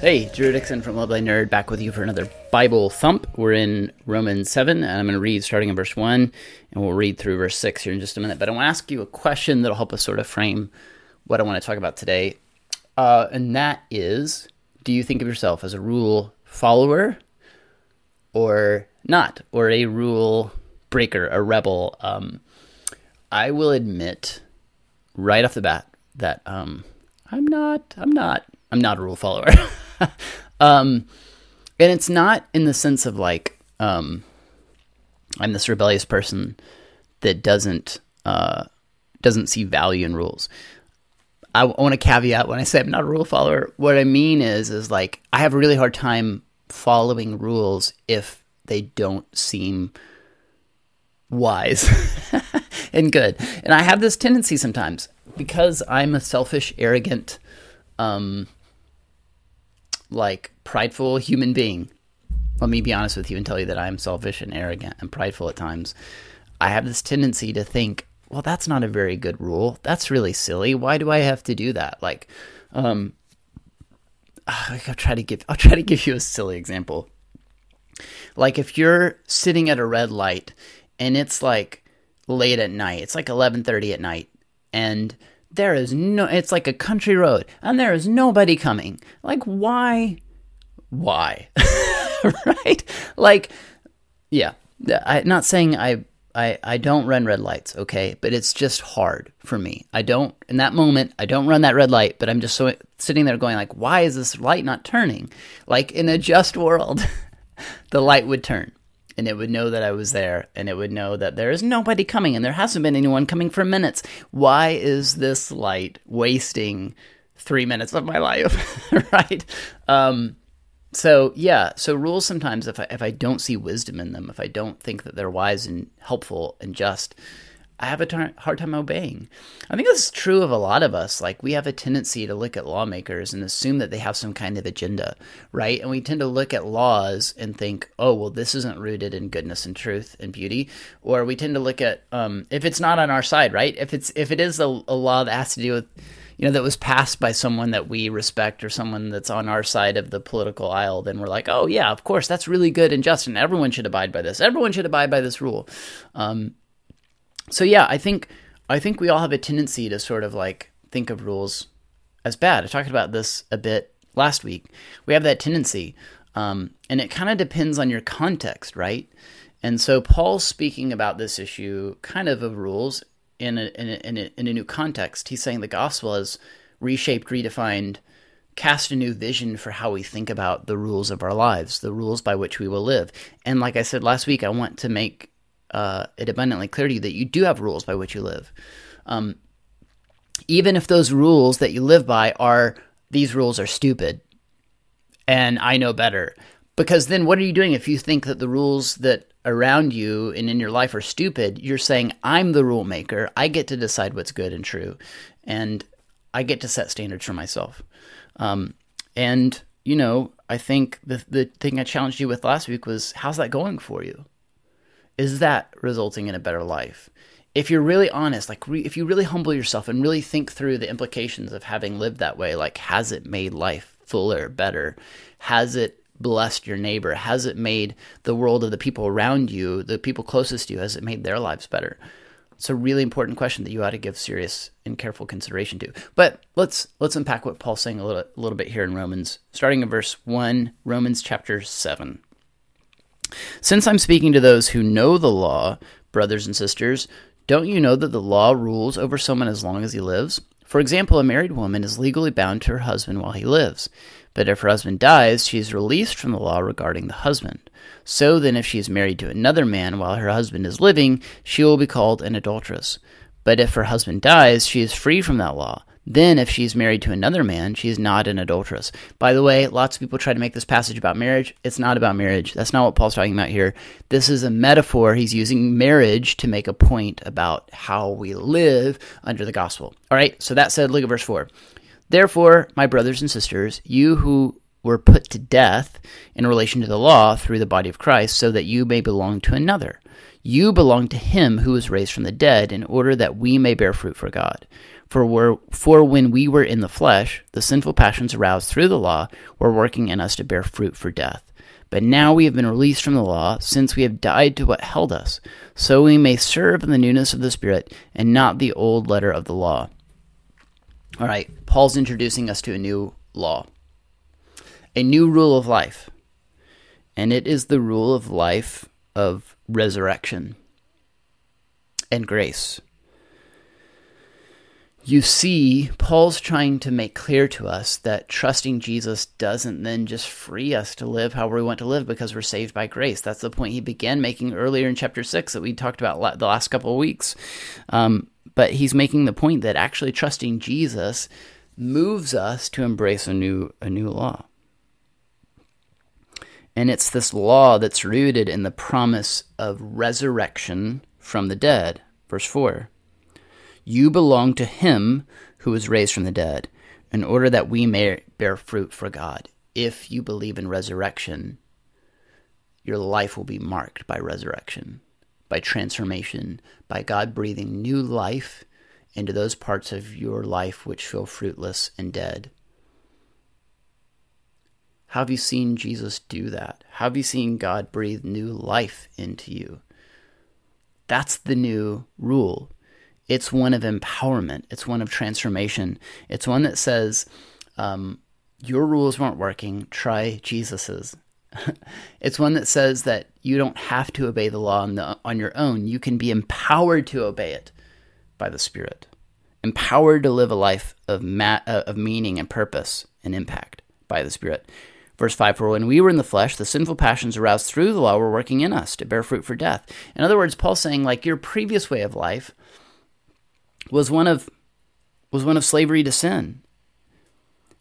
Hey, Drew Dixon from Love Thy Nerd back with you for another Bible thump. We're in Romans 7, and I'm going to read starting in verse 1, and we'll read through verse 6 here in just a minute. But I want to ask you a question that'll help us sort of frame what I want to talk about today. Uh, and that is Do you think of yourself as a rule follower or not? Or a rule breaker, a rebel? Um, I will admit right off the bat that um, I'm not, I'm not, I'm not a rule follower. um, and it's not in the sense of like um, I'm this rebellious person that doesn't uh, doesn't see value in rules. I, I want to caveat when I say I'm not a rule follower. What I mean is, is like I have a really hard time following rules if they don't seem wise and good. And I have this tendency sometimes because I'm a selfish, arrogant, um, like prideful human being. Let me be honest with you and tell you that I'm selfish and arrogant and prideful at times. I have this tendency to think, well, that's not a very good rule. That's really silly. Why do I have to do that? Like, um, I'll try to give I'll try to give you a silly example. Like if you're sitting at a red light and it's like late at night, it's like 11:30 at night and there is no it's like a country road and there is nobody coming. Like why why? Right? Like yeah i'm not saying I, I i don't run red lights okay but it's just hard for me. I don't in that moment i don't run that red light but i'm just so sitting there going like why is this light not turning? Like in a just world the light would turn and it would know that I was there, and it would know that there is nobody coming, and there hasn't been anyone coming for minutes. Why is this light wasting three minutes of my life? right? Um, so yeah, so rules sometimes, if I if I don't see wisdom in them, if I don't think that they're wise and helpful and just, I have a tar- hard time obeying. I think this is true of a lot of us. Like, we have a tendency to look at lawmakers and assume that they have some kind of agenda, right? And we tend to look at laws and think, oh, well, this isn't rooted in goodness and truth and beauty. Or we tend to look at, um, if it's not on our side, right? If it's if it is a, a law that has to do with, you know, that was passed by someone that we respect or someone that's on our side of the political aisle, then we're like, oh, yeah, of course, that's really good and just, and everyone should abide by this. Everyone should abide by this rule. Um, so yeah, I think I think we all have a tendency to sort of like think of rules as bad. I talked about this a bit last week. We have that tendency, um, and it kind of depends on your context, right? And so Paul's speaking about this issue, kind of of rules in a, in a, in a, in a new context. He's saying the gospel has reshaped, redefined, cast a new vision for how we think about the rules of our lives, the rules by which we will live. And like I said last week, I want to make uh, it abundantly clear to you that you do have rules by which you live. Um, even if those rules that you live by are these rules are stupid and I know better. Because then what are you doing if you think that the rules that around you and in your life are stupid? You're saying, I'm the rule maker. I get to decide what's good and true. And I get to set standards for myself. Um, and, you know, I think the, the thing I challenged you with last week was how's that going for you? Is that resulting in a better life? If you're really honest, like re- if you really humble yourself and really think through the implications of having lived that way, like has it made life fuller, better? Has it blessed your neighbor? Has it made the world of the people around you, the people closest to you, has it made their lives better? It's a really important question that you ought to give serious and careful consideration to. But let's let's unpack what Paul's saying a little a little bit here in Romans, starting in verse one, Romans chapter seven. Since I'm speaking to those who know the law, brothers and sisters, don't you know that the law rules over someone as long as he lives? For example, a married woman is legally bound to her husband while he lives. But if her husband dies, she is released from the law regarding the husband. So then, if she is married to another man while her husband is living, she will be called an adulteress. But if her husband dies, she is free from that law. Then, if she's married to another man, she's not an adulteress. By the way, lots of people try to make this passage about marriage. It's not about marriage. That's not what Paul's talking about here. This is a metaphor. He's using marriage to make a point about how we live under the gospel. All right, so that said, look at verse 4. Therefore, my brothers and sisters, you who were put to death in relation to the law through the body of Christ, so that you may belong to another. You belong to him who was raised from the dead, in order that we may bear fruit for God. For, we're, for when we were in the flesh, the sinful passions aroused through the law were working in us to bear fruit for death. But now we have been released from the law, since we have died to what held us, so we may serve in the newness of the Spirit and not the old letter of the law. All right, Paul's introducing us to a new law, a new rule of life. And it is the rule of life of resurrection and grace you see, Paul's trying to make clear to us that trusting Jesus doesn't then just free us to live however we want to live because we're saved by grace. That's the point he began making earlier in chapter 6 that we talked about the last couple of weeks. Um, but he's making the point that actually trusting Jesus moves us to embrace a new, a new law. And it's this law that's rooted in the promise of resurrection from the dead. Verse 4. You belong to him who was raised from the dead, in order that we may bear fruit for God. If you believe in resurrection, your life will be marked by resurrection, by transformation, by God breathing new life into those parts of your life which feel fruitless and dead. How have you seen Jesus do that? How have you seen God breathe new life into you? That's the new rule. It's one of empowerment. It's one of transformation. It's one that says, um, your rules weren't working. Try Jesus's. it's one that says that you don't have to obey the law on, the, on your own. You can be empowered to obey it by the Spirit, empowered to live a life of, ma- uh, of meaning and purpose and impact by the Spirit. Verse 5 For when we were in the flesh, the sinful passions aroused through the law were working in us to bear fruit for death. In other words, Paul's saying, like your previous way of life was one of was one of slavery to sin.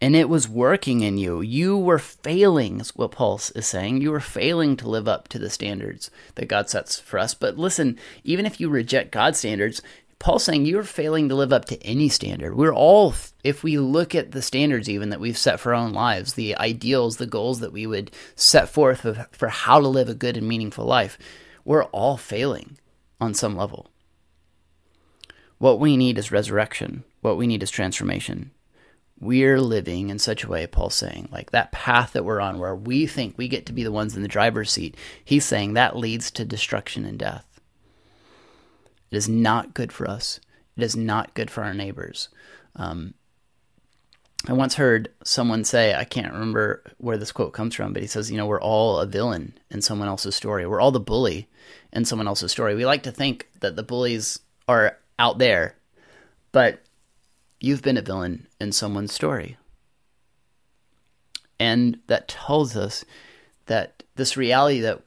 And it was working in you. You were failing, is what Paul is saying. You were failing to live up to the standards that God sets for us. But listen, even if you reject God's standards, Paul's saying you're failing to live up to any standard. We're all, if we look at the standards even that we've set for our own lives, the ideals, the goals that we would set forth for how to live a good and meaningful life, we're all failing on some level. What we need is resurrection. What we need is transformation. We're living in such a way, Paul's saying, like that path that we're on where we think we get to be the ones in the driver's seat. He's saying that leads to destruction and death. It is not good for us. It is not good for our neighbors. Um, I once heard someone say, I can't remember where this quote comes from, but he says, you know, we're all a villain in someone else's story. We're all the bully in someone else's story. We like to think that the bullies are out there, but you've been a villain in someone's story. And that tells us that this reality that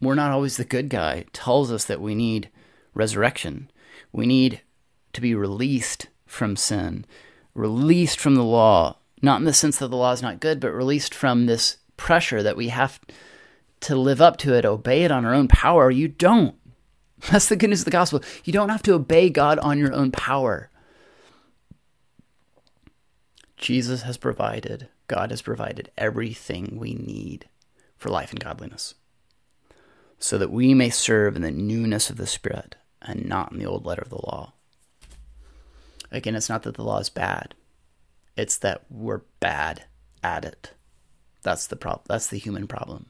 we're not always the good guy tells us that we need resurrection. We need to be released from sin, released from the law, not in the sense that the law is not good, but released from this pressure that we have to live up to it, obey it on our own power. You don't. That's the good news of the gospel. You don't have to obey God on your own power. Jesus has provided, God has provided everything we need for life and godliness, so that we may serve in the newness of the Spirit and not in the old letter of the law. Again, it's not that the law is bad, it's that we're bad at it. That's the problem. That's the human problem.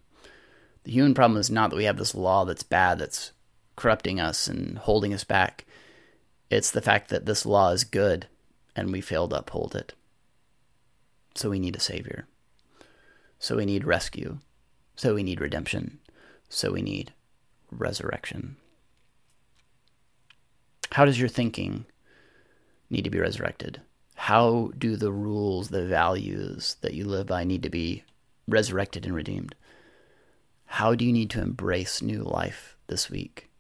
The human problem is not that we have this law that's bad, that's corrupting us and holding us back. It's the fact that this law is good and we fail to uphold it. So we need a Savior. So we need rescue. So we need redemption. So we need resurrection. How does your thinking need to be resurrected? How do the rules, the values that you live by need to be resurrected and redeemed? How do you need to embrace new life this week?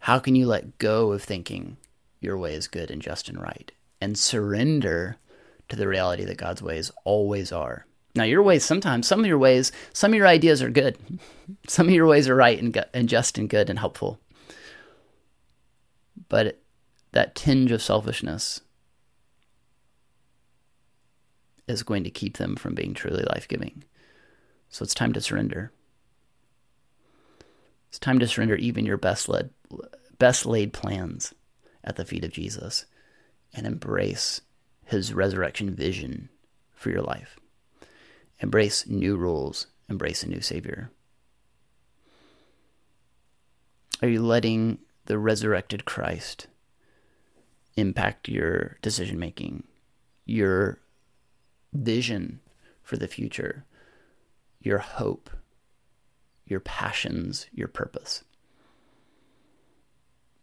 How can you let go of thinking your way is good and just and right and surrender to the reality that God's ways always are? Now, your ways sometimes, some of your ways, some of your ideas are good. Some of your ways are right and, and just and good and helpful. But that tinge of selfishness is going to keep them from being truly life giving. So it's time to surrender. It's time to surrender even your best led, best laid plans at the feet of Jesus and embrace his resurrection vision for your life. Embrace new rules, embrace a new Savior. Are you letting the resurrected Christ impact your decision making, your vision for the future, your hope, your passions, your purpose?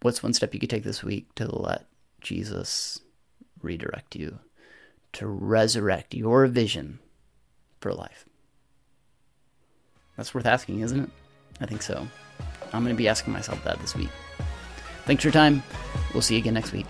What's one step you could take this week to let Jesus redirect you, to resurrect your vision for life? That's worth asking, isn't it? I think so. I'm going to be asking myself that this week. Thanks for your time. We'll see you again next week.